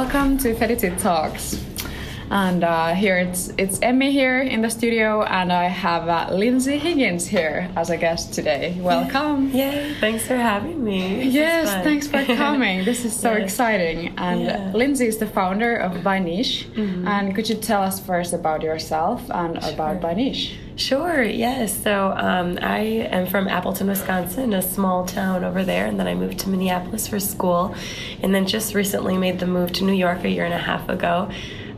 Welcome to Fedited Talks. And uh, here it's it's Emmy here in the studio, and I have uh, Lindsay Higgins here as a guest today. Welcome! Yay! Thanks for having me. This yes, thanks for coming. This is so yes. exciting. And yeah. Lindsay is the founder of By Niche. Mm-hmm. And could you tell us first about yourself and sure. about By Niche? Sure, yes. So um, I am from Appleton, Wisconsin, a small town over there, and then I moved to Minneapolis for school, and then just recently made the move to New York a year and a half ago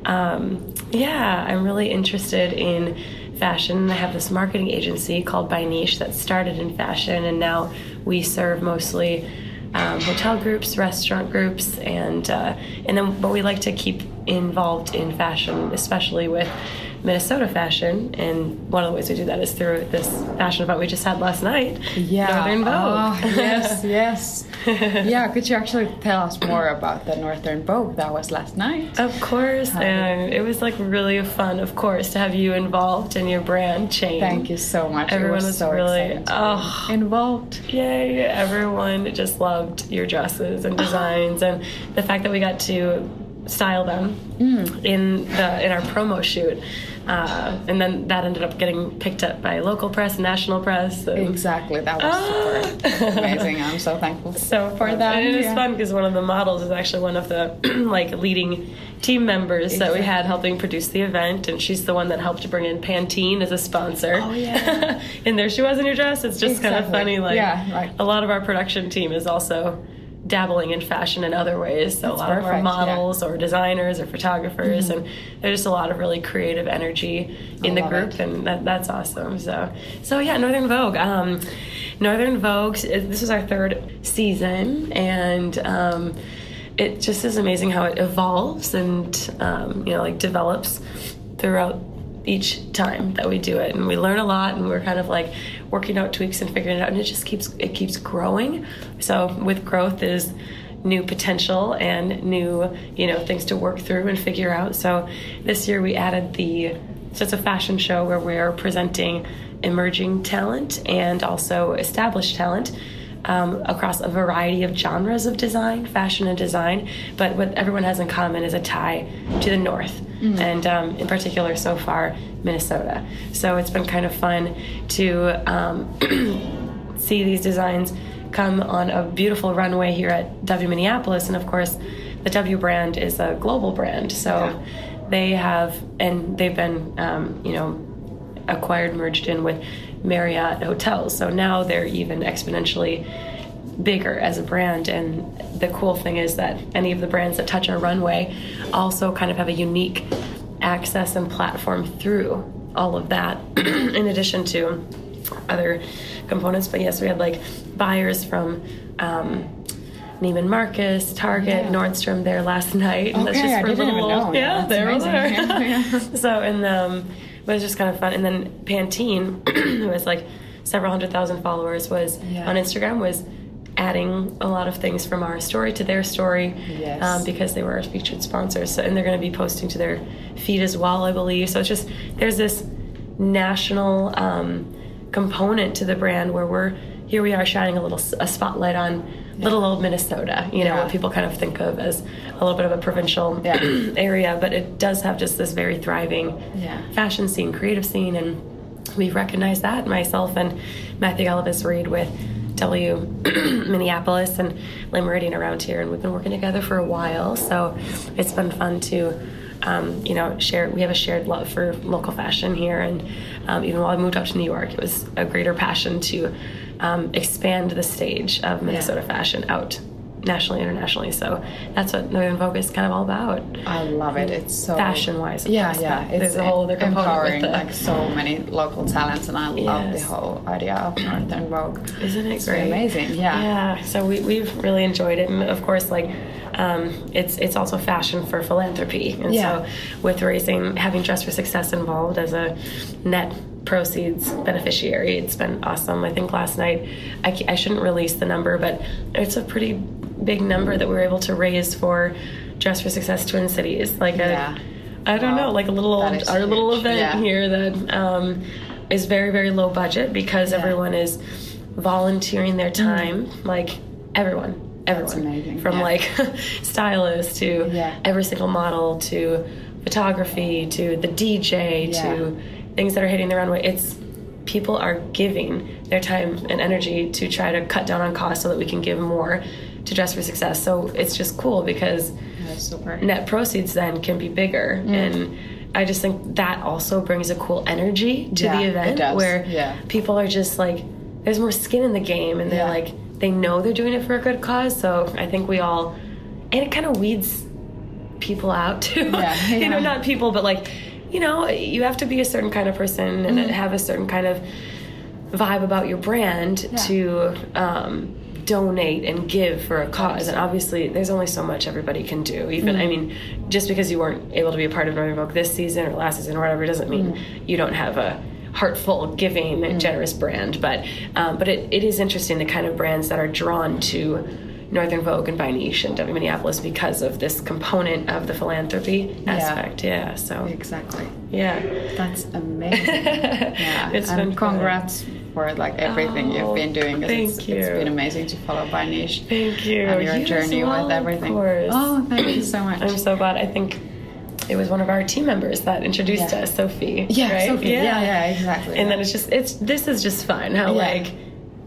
um, yeah, I'm really interested in fashion. I have this marketing agency called By Niche that started in fashion, and now we serve mostly um, hotel groups, restaurant groups, and uh, and then but we like to keep involved in fashion, especially with Minnesota fashion, and one of the ways we do that is through this fashion event we just had last night. Yeah, Northern oh, Vogue. Oh, yes, yes. yeah, could you actually tell us more about the Northern Vogue that was last night? Of course, and it was like really fun, of course, to have you involved in your brand change. Thank you so much. Everyone was, was so really oh, involved. Yay! Everyone just loved your dresses and designs, and the fact that we got to style them mm. in the in our promo shoot. Uh, and then that ended up getting picked up by local press, national press. exactly, that was ah. super amazing. I'm so thankful so for that. And it is yeah. fun because one of the models is actually one of the like leading team members exactly. that we had helping produce the event, and she's the one that helped to bring in Pantene as a sponsor. Oh yeah, and there she was in your dress. It's just exactly. kind of funny. Like yeah, right. a lot of our production team is also dabbling in fashion in other ways. So That's a lot perfect, of models yeah. or designers or photographers, mm-hmm. and there's just a lot of really creative energy in I the group, it. and that, that's awesome. So, so yeah, Northern Vogue. Um, Northern Vogue. This is our third season, and um, it just is amazing how it evolves and um, you know like develops throughout each time that we do it. And we learn a lot and we're kind of like working out tweaks and figuring it out. And it just keeps it keeps growing. So with growth is new potential and new you know things to work through and figure out. So this year we added the so it's a fashion show where we're presenting emerging talent and also established talent um, across a variety of genres of design, fashion and design. But what everyone has in common is a tie to the North, mm-hmm. and um, in particular, so far, Minnesota. So it's been kind of fun to um, see these designs come on a beautiful runway here at W Minneapolis, and of course, the W brand is a global brand. So yeah. they have, and they've been, um, you know, acquired, merged in with Marriott hotels. So now they're even exponentially bigger as a brand. And the cool thing is that any of the brands that touch our runway also kind of have a unique access and platform through all of that, in addition to other components. But yes, we had like buyers from. Um, Neiman Marcus, Target, yeah. Nordstrom there last night. And okay, that's just for I didn't little, even know. Yeah, yeah they were there. Yeah, so, and um, but it's just kind of fun. And then Pantene, who has like several hundred thousand followers, was yeah. on Instagram was adding a lot of things from our story to their story yes. um, because they were our featured sponsors. So, and they're going to be posting to their feed as well, I believe. So it's just there's this national um, component to the brand where we're here we are shining a little a spotlight on. Little old Minnesota, you know, what people kind of think of as a little bit of a provincial area, but it does have just this very thriving fashion scene, creative scene, and we recognize that myself and Matthew Galavis Reed with W Minneapolis and Le Méridien around here, and we've been working together for a while. So it's been fun to, um, you know, share. We have a shared love for local fashion here, and um, even while I moved up to New York, it was a greater passion to um, expand the stage of Minnesota fashion out nationally, internationally. So that's what Northern Vogue is kind of all about. I love it. It's so fashion wise. Yeah, course, yeah. It's a whole other component empowering, with the, like so many local talents, and I love the whole idea of Northern Vogue. Isn't it It's great? amazing. Yeah. Yeah. So we, we've really enjoyed it, and of course, like um, it's it's also fashion for philanthropy, and Yeah. so with raising having Dress for Success involved as a net proceeds beneficiary, it's been awesome. I think last night I, I shouldn't release the number, but it's a pretty big number that we were able to raise for Dress for Success Twin Cities, like a. Yeah. I don't Wow. know, like a little old, our little event Yeah. here that um, is very very low budget because Yeah. everyone is volunteering their time, like everyone, everyone, amazing, from like stylists to every single model to photography to the DJ to things that are hitting the runway. It's people are giving their time and energy to try to cut down on costs so that we can give more to Dress for Success. So it's just cool because net proceeds then can be bigger Mm. and i just think that also brings a cool energy to Yeah, the event where Yeah. people are just like there's more skin in the game and they're Yeah. like they know they're doing it for a good cause so i think we all and it kind of weeds people out too Yeah, you know not people but like you know you have to be a certain kind of person and Mm-hmm. have a certain kind of vibe about your brand Yeah. to um, donate and give for a cause. And obviously, there's only so much everybody can do. Even, Mm-hmm. I mean, just because you weren't able to be a part of Northern Vogue this season or last season or whatever doesn't mean Mm-hmm. you don't have a heartful, giving, and generous brand. But um, but it, it is interesting the kind of brands that are drawn to. Northern Vogue and By Niche and W Minneapolis because of this component of the philanthropy aspect. Yeah. So Exactly. yeah. That's amazing. Yeah. It's and been fun. congrats for like everything Oh, you've been doing. thank it's, you. It's been amazing to follow by niche. Thank you. And your You journey well, with of everything. course. Oh, thank you so much. I'm so glad. I think it was one of our team members that introduced Yeah. us, Sophie. yeah, right? Sophie. Yeah, yeah, exactly. And then it's just it's this is just fun how Yeah. like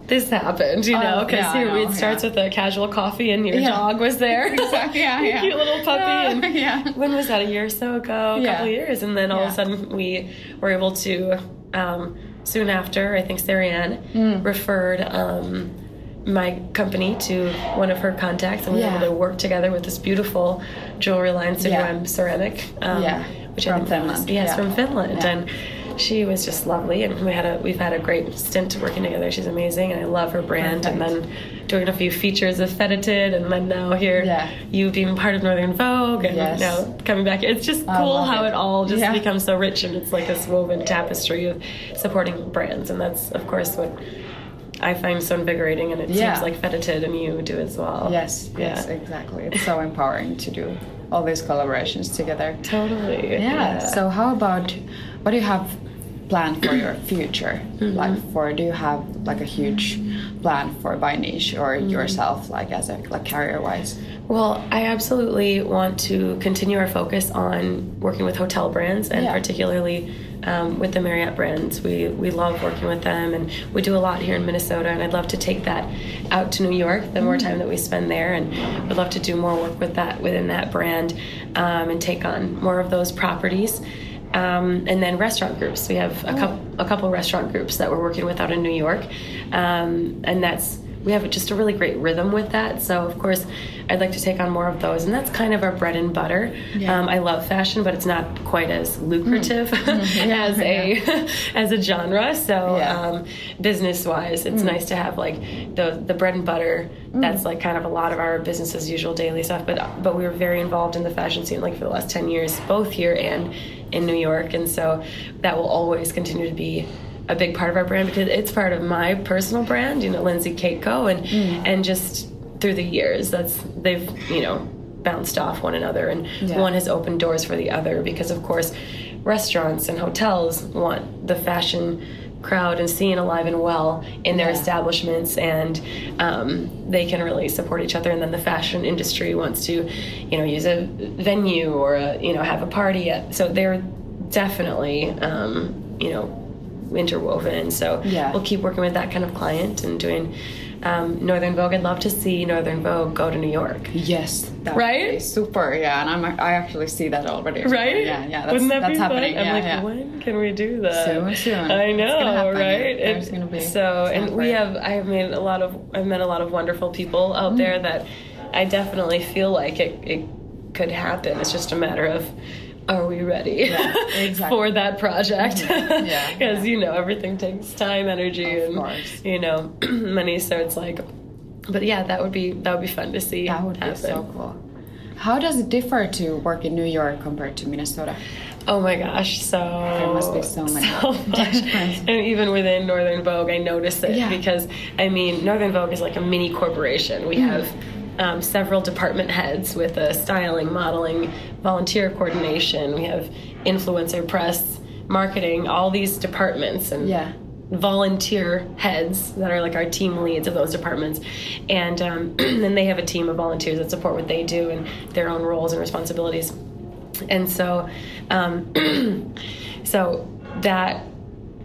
this happened, you Oh, know, because yeah, know, it starts yeah. with a casual coffee and your Yeah. dog was there. Exactly, yeah, yeah. Cute little puppy. And Yeah. When was that? A year or so ago? A Yeah. couple of years, and then all of a sudden we were able to. Um, soon after, I think Sarah Ann Mm. referred. Um, my company to one of her contacts, and we were able to work together with this beautiful jewelry line, Studio Yeah. Ceramic. Um, Yeah, which from I think that was- Finland. yes, Yeah. from Finland, Yeah. and she was just lovely. And we had a we've had a great stint working together. She's amazing, and I love her brand. And then doing a few features of Fedited, and then now here Yeah. you being part of Northern Vogue, and Yes. now coming back. It's just I cool how it. it all just Yeah. becomes so rich, and it's like this woven tapestry of supporting brands, and that's of course what. I find so invigorating, and it Yeah. seems like Fedited and you do as well. Yes, yes, exactly. It's so empowering to do all these collaborations together. Totally. Yeah. So how about what do you have planned for your future? Mm-hmm. Like for do you have like a huge plan for by niche or Mm-hmm. yourself like as a like career wise? Well, I absolutely want to continue our focus on working with hotel brands and Yeah. particularly um, with the Marriott brands. We, we love working with them and we do a lot here in Minnesota and I'd love to take that out to New York the more time that we spend there and would love to do more work with that within that brand um, and take on more of those properties. Um, and then restaurant groups. We have a couple a couple restaurant groups that we're working with out in New York, um, and that's we have just a really great rhythm with that. So of course, I'd like to take on more of those, and that's kind of our bread and butter. Yeah. Um, I love fashion, but it's not quite as lucrative Yeah, as a as a genre. So Yeah. um, business wise, it's nice to have like the the bread and butter. That's like kind of a lot of our business as usual daily stuff. But but we were very involved in the fashion scene like for the last ten years, both here and in New York, and so that will always continue to be a big part of our brand because it's part of my personal brand, you know, Lindsay Keiko, and and just through the years, that's they've you know bounced off one another, and Yeah. one has opened doors for the other because of course, restaurants and hotels want the fashion crowd and scene alive and well in their Yeah. establishments and um, they can really support each other and then the fashion industry wants to you know use a venue or a, you know have a party at, so they're definitely um, you know interwoven so Yeah. we'll keep working with that kind of client and doing um, Northern Vogue. I'd love to see Northern Vogue go to New York. Yes, that Right? would be super. Yeah, and I'm I actually see that already. Right? Yeah, yeah. That's, Wouldn't that that's be happening. Fun? yeah, I'm like, yeah. when can we do that? Soon, soon. I It's know, right? There's It- gonna be- so, and we have. I have made a lot of. I've met a lot of wonderful people out there Mm. that I definitely feel like it, it could happen. It's just a matter of. Are we ready exactly. for that project? Mm-hmm. Yeah, Because yeah. you know everything takes time, energy, Of and course. you know money. So it's like, but yeah, that would be that would be fun to see. That would be so cool. How does it differ to work in New York compared to Minnesota? Oh my gosh, so There must be so many so much. difference. and even within Northern Vogue, I notice it Yeah. because I mean, Northern Vogue is like a mini corporation. We have um, several department heads with a styling, modeling, volunteer coordination. We have influencer press, marketing, all these departments, and Yeah. volunteer heads that are like our team leads of those departments and um, then they have a team of volunteers that support what they do and their own roles and responsibilities and so um, so that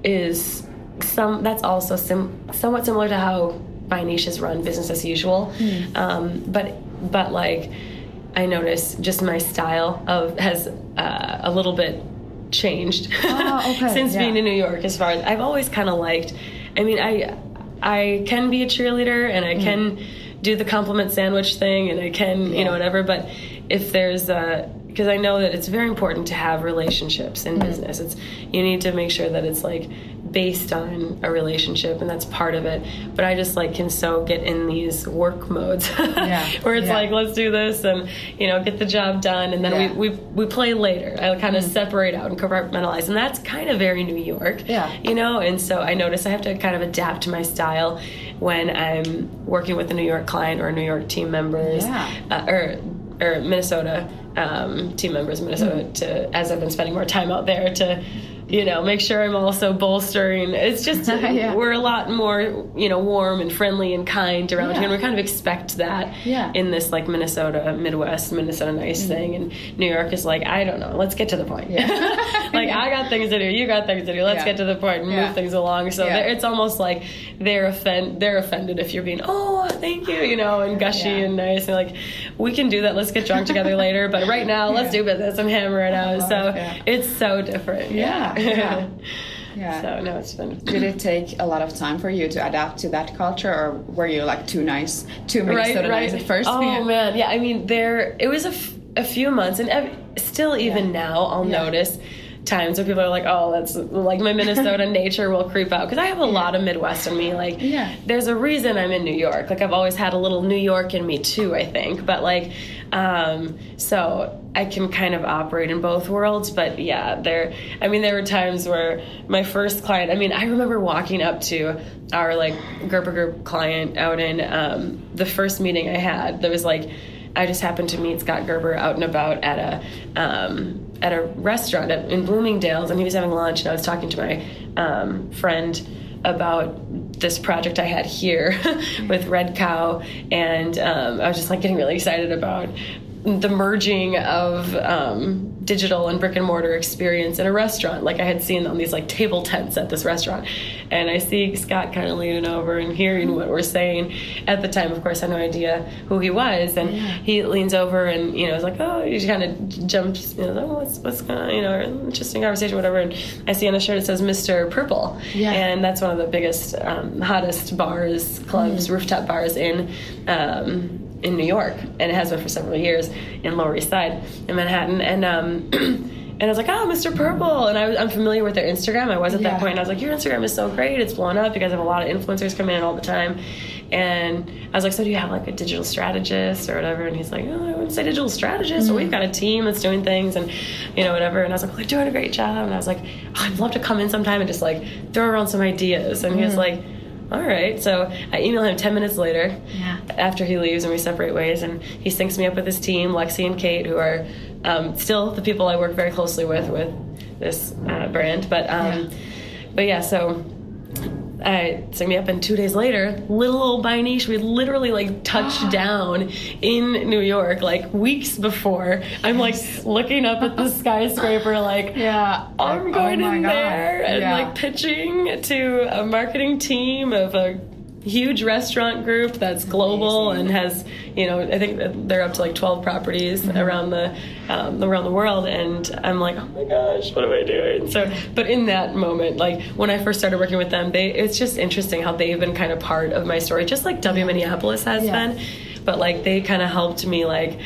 is some that's also sim- somewhat similar to how niches run business as usual. Um, but but like i notice just my style of has uh, a little bit changed Ah, okay, since yeah. being in new york as far as i've always kind of liked i mean i i can be a cheerleader and i can do the compliment sandwich thing and i can you know whatever but if there's a because I know that it's very important to have relationships in business. It's you need to make sure that it's like based on a relationship and that's part of it. But I just like can so get in these work modes where it's yeah. like let's do this and you know get the job done and then Yeah. we, we we play later. I kind of separate out and compartmentalize and that's kind of very New York. Yeah. You know, and so I notice I have to kind of adapt to my style when I'm working with a New York client or New York team members Yeah. uh, or or Minnesota um, team members, in Minnesota, Mm. to as I've been spending more time out there to, you know, make sure I'm also bolstering. It's just Yeah. we're a lot more, you know, warm and friendly and kind around Yeah. here, and we kind of expect that Yeah. in this like Minnesota, Midwest, Minnesota nice mm-hmm. thing, and New York is like I don't know, let's get to the point. Yeah. like I got things to do, you got things to do, let's get to the point and move things along. So it's almost like they're offend they're offended if you're being oh thank you you know and gushy and nice and like we can do that. Let's get drunk together later. But right now let's do business. And hammer it out so it's so different. Yeah, yeah. Yeah. so no it's been Did it take a lot of time for you to adapt to that culture, or were you like too nice, too Minnesota nice at first? Oh Yeah. man, yeah. I mean, there it was a, f- a few months, and ev- still even now, I'll Yeah. notice times where people are like, "Oh, that's like my Minnesota nature will creep out," because I have a lot of Midwest in me. Like, Yeah. there's a reason I'm in New York. Like, I've always had a little New York in me too. I think, but like, um, so I can kind of operate in both worlds. But yeah, there. I mean, there were times where my first client. I mean, I remember walking up to our like Gerber Group client out in um, the first meeting I had. There was like. I just happened to meet Scott Gerber out and about at a um, at a restaurant in Bloomingdale's, and he was having lunch, and I was talking to my um, friend about this project I had here with Red Cow, and um, I was just like getting really excited about the merging of um, digital and brick and mortar experience in a restaurant, like I had seen on these like table tents at this restaurant. And I see Scott kind of leaning over and hearing what we're saying. At the time, of course, I had no idea who he was, and he leans over and you know is like, oh, he kind of jumps, you know, oh, what's what's going on, you know, interesting conversation, whatever. And I see on his shirt it says Mr. Purple, Yeah. and that's one of the biggest, um, hottest bars, clubs, rooftop bars in. Um, in New York, and it has been for several years in Lower East Side in Manhattan. And um, and I was like, oh, Mr. Purple, and I was, I'm familiar with their Instagram. I was at Yeah. that point, and I was like, your Instagram is so great, it's blown up. You guys have a lot of influencers coming in all the time. And I was like, so do you have like a digital strategist or whatever? And he's like, oh, I wouldn't say digital strategist, but we've got a team that's doing things and you know whatever. And I was like, well, they're doing a great job. And I was like, oh, I'd love to come in sometime and just like throw around some ideas. And he was like all right. So I email him 10 minutes later Yeah. after he leaves and we separate ways. And he syncs me up with his team, Lexi and Kate, who are um, still the people I work very closely with with this uh, brand. But, um, but yeah, so Uh, I synced me up, and two days later, little old by niche, we literally like touched down in New York, like weeks before. I'm like looking up at the skyscraper, like, Yeah. I'm Oh going my in God. there and Yeah. like pitching to a marketing team of a huge restaurant group that's global and has, you know, I think they're up to like 12 properties around the um, around the world. And I'm like, oh my gosh, what am I doing? So, but in that moment, like when I first started working with them, they it's just interesting how they've been kind of part of my story, just like W Minneapolis has Yeah. been. But like they kind of helped me like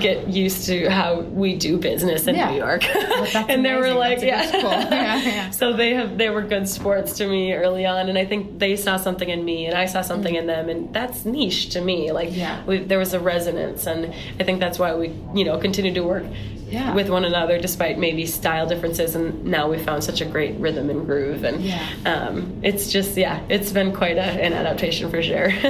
get used to how we do business in Yeah. New York. and they were like, yeah. school. Yeah, yeah. So they have they were good sports to me early on, and I think they saw something in me, and I saw something in them, and that's niche to me. Like. Yeah. we, there was a resonance, and I think that's why we you know continue to work Yeah. with one another despite maybe style differences, and now we found such a great rhythm and groove, and Yeah. um, it's just yeah, it's been quite a, an adaptation for sure.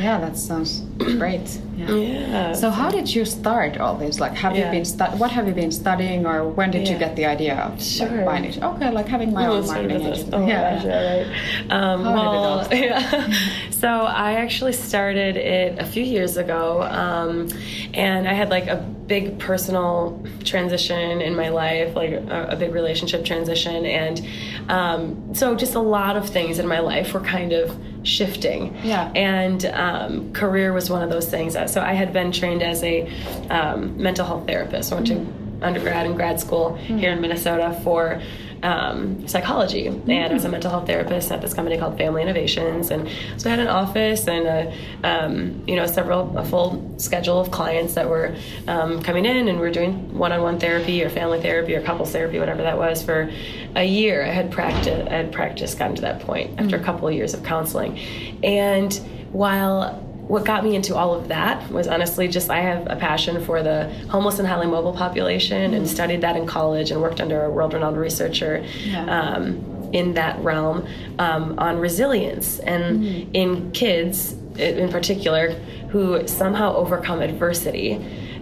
Yeah, that sounds great. Yeah. yeah. So how did you start all this? Like, have Yeah. you been stu- what have you been studying, or when did you get the idea of Sure. like, buying Okay, like having my own marketing agency. Oh my gosh, yeah, right. Um, How did it all well, start? yeah. so I actually started it a few years ago, um, and I had like a big personal transition in my life, like a, a big relationship transition, and um, so just a lot of things in my life were kind of shifting. Yeah. And um, career was one of those things. So I had been trained as a um, mental health therapist. I went to undergrad and grad school here in Minnesota for um, psychology, and I was a mental health therapist at this company called Family Innovations. And so I had an office and a, um, you know several a full schedule of clients that were um, coming in, and we are doing one-on-one therapy or family therapy or couples therapy, whatever that was, for a year. I had practice, I had practice gotten to that point after a couple of years of counseling, and while what got me into all of that was honestly just I have a passion for the homeless and highly mobile population and studied that in college and worked under a world renowned researcher Yeah. um, in that realm um, on resilience. And in kids in particular who somehow overcome adversity.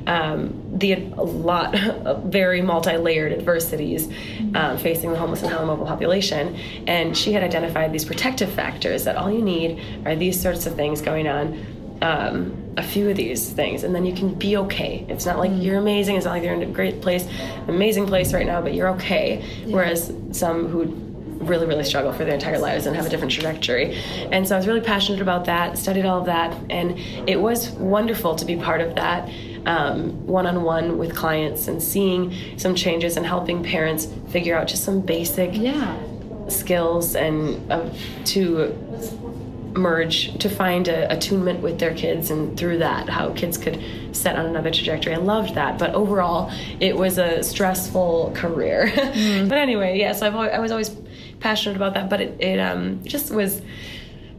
Um, the a lot of very multi-layered adversities um, facing the homeless and highly mobile population, and she had identified these protective factors that all you need are these sorts of things going on um, a few of these things, and then you can be okay. It's not like you're amazing. It's not like you're in a great place, amazing place right now, but you're okay. Whereas some who really, really struggle for their entire lives and have a different trajectory. And so I was really passionate about that, studied all of that, and it was wonderful to be part of that one on one with clients and seeing some changes and helping parents figure out just some basic Yeah. skills and uh, to merge to find a attunement with their kids and through that how kids could set on another trajectory. I loved that. But overall it was a stressful career. But anyway yes I've always, i was always passionate about that but it, it um, just was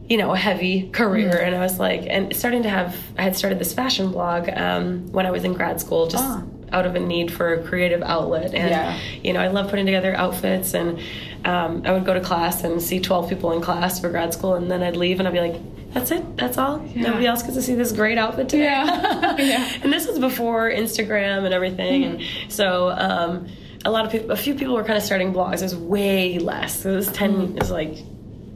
you know a heavy career. And i was like and starting to have i had started this fashion blog um, when i was in grad school just Ah. out of a need for a creative outlet. And Yeah. you know i love putting together outfits and um, i would go to class and see 12 people in class for grad school and then i'd leave and i'd be like that's it. That's all. Nobody else gets to see this great outfit today. Yeah. Yeah. and this was before instagram and everything and so um, a lot of people a few people were kind of starting blogs. It was way less. It was 10 it was like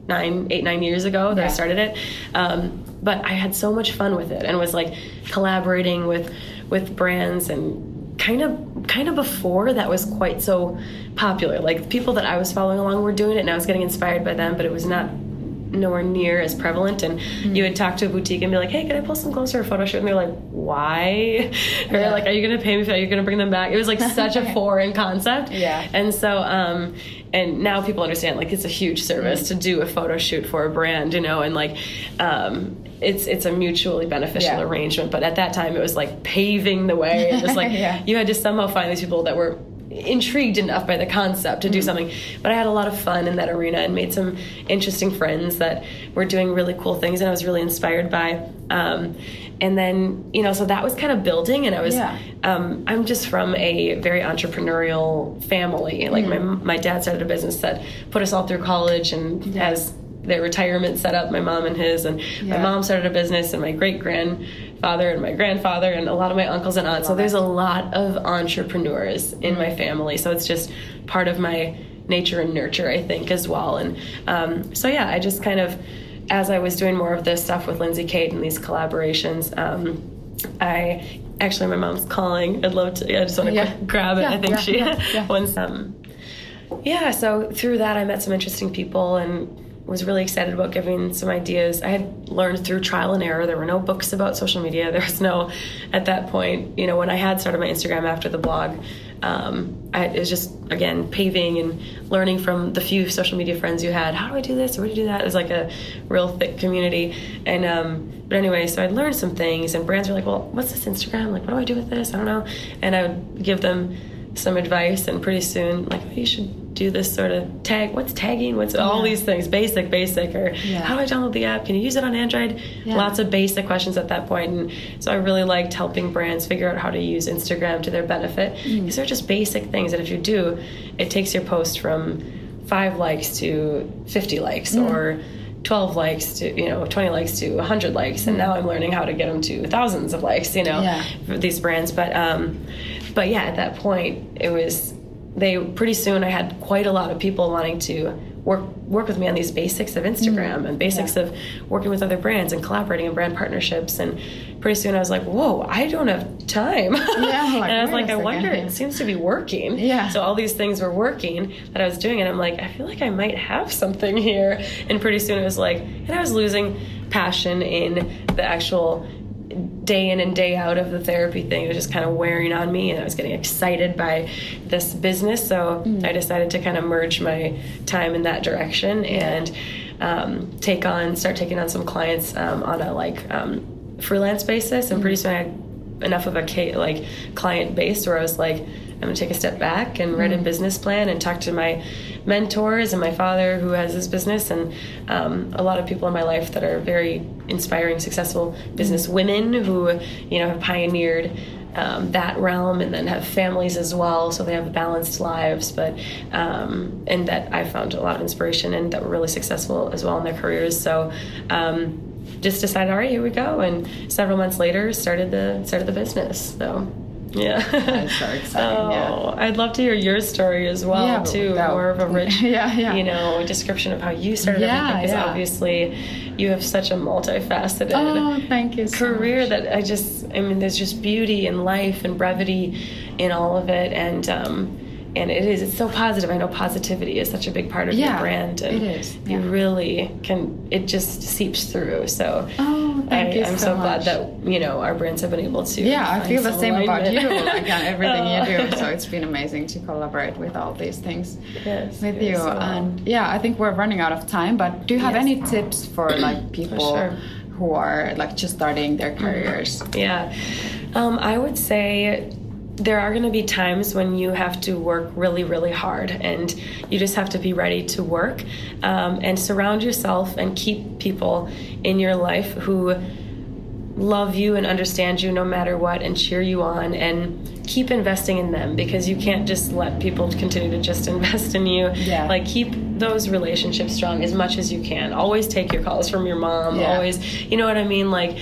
nine, eight, nine years ago that I started it. Um, but I had so much fun with it and was like collaborating with with brands and kind of kind of before that was quite so popular. Like people that I was following along were doing it and I was getting inspired by them, but it was not nowhere near as prevalent. And you would talk to a boutique and be like hey can i pull some clothes for a photo shoot? And they're like why? Or Yeah. like are you gonna pay me for that? Are you gonna bring them back? It was like such a foreign concept. Yeah. and so, um, and now people understand like it's a huge service to do a photo shoot for a brand, you know, and like, um, it's it's a mutually beneficial Yeah. arrangement. But at that time, it was like paving the way. It was like Yeah. you had to somehow find these people that were intrigued enough by the concept to do Mm-hmm. something. But I had a lot of fun in that arena and made some interesting friends that were doing really cool things, and I was really inspired by. Um, and then you know, so that was kind of building, and I was Yeah. um, I'm just from a very entrepreneurial family. Like my my dad started a business that put us all through college and has their retirement set up. My mom and his, and my mom started a business, and my great grandfather and my grandfather, and a lot of my uncles and aunts. So there's a lot of entrepreneurs in my family. So it's just part of my nature and nurture, I think, as well. And um, so yeah, I just kind of as I was doing more of this stuff with Lindsay Kate and these collaborations. Um, I actually, my mom's calling. I'd love to. I just want to Yeah. grab it. Yeah, I think yeah, she yeah, yeah. once. Um, yeah. So through that, I met some interesting people, and was really excited about giving some ideas. I had learned through trial and error. There were no books about social media. There was no, at that point, you know, when I had started my Instagram after the blog, um, I, it was just again paving and learning from the few social media friends you had. How do I do this? What do you do that? It was like a real thick community. And um, but anyway, so I'd learned some things, and brands were like, "Well, what's this Instagram? Like, what do I do with this? I don't know." And I would give them some advice, and pretty soon, like, oh, you should do this sort of tag. What's tagging? What's all these things? Basic, basic, or Yeah. how do I download the app? Can you use it on Android? Yeah. Lots of basic questions at that point, and so I really liked helping brands figure out how to use Instagram to their benefit mm. because they're just basic things that if you do, it takes your post from five likes to fifty likes mm. or. 12 likes to you know 20 likes to 100 likes and mm. now i'm learning how to get them to thousands of likes you know Yeah. for these brands but um but yeah at that point it was they pretty soon i had quite a lot of people wanting to work work with me on these basics of instagram and basics of working with other brands and collaborating in brand partnerships. And pretty soon i was like whoa i don't have time. Yeah, like, and i was like i wonder it seems to be working. Yeah. so all these things were working that i was doing and i'm like i feel like i might have something here. And pretty soon it was like and i was losing passion in the actual day in and day out of the therapy thing. It was just kind of wearing on me, and I was getting excited by this business. So I decided to kind of merge my time in that direction and um, take on, start taking on some clients um, on a like um, freelance basis. And pretty soon I had enough of a like client base where I was like, I'm gonna take a step back and write a business plan and talk to my mentors and my father who has his business and um, a lot of people in my life that are very inspiring, successful business women who you know have pioneered. Um, that realm and then have families as well. So they have balanced lives but um, and that i found a lot of inspiration and that were really successful as well in their careers. So um, just decided all right here we go. And several months later started the started the business. So yeah That's so exciting, oh yeah. i'd love to hear your story as well Yeah, too that- more of a rich Yeah, yeah. you know description of how you started Yeah, everything because yeah. obviously you have such a multifaceted Oh, thank you so career much. that I just I mean there's just beauty and life and brevity in all of it and um and it is it's so positive I know positivity is such a big part of your brand and it is, you really can it just seeps through so Oh, thank I, you I'm so so, glad that you know our brands have been able to Yeah, I feel the same about you, like on everything you do. Oh. So it's been amazing to collaborate with all these things Yes, with you. well. And yeah, I think we're running out of time. But do you have Yes. any tips for like people sure. who are like just starting their careers? Yeah. Um, I would say there are going to be times when you have to work really, really hard and you just have to be ready to work um, and surround yourself and keep people in your life who love you and understand you no matter what and cheer you on and keep investing in them because you can't just let people continue to just invest in you Yeah. like keep those relationships strong as much as you can always take your calls from your mom Yeah. always you know what i mean like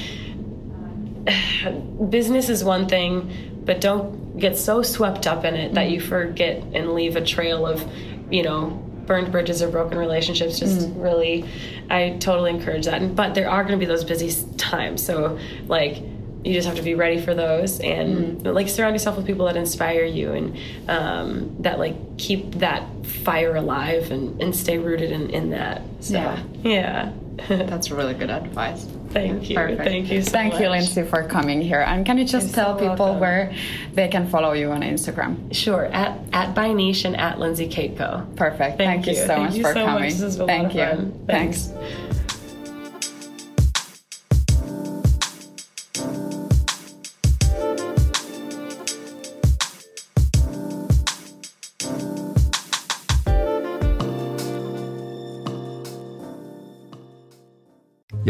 business is one thing, but don't get so swept up in it that you forget and leave a trail of, you know, burned bridges or broken relationships. Just really, I totally encourage that. And, but there are going to be those busy times. So, like, you just have to be ready for those and like surround yourself with people that inspire you and um, that like keep that fire alive and, and stay rooted in, in that. So, Yeah. yeah. That's really good advice. Thank you. Perfect. Thank you so Thank you. Lindsay, for coming here. And can you just You're tell so people welcome. where they can follow you on Instagram? Sure, at at by Niche and at Lindsay Capeco. Perfect. Thank, you. so Thank much you for so much. coming. This has a Thank lot of you. fun. Thanks.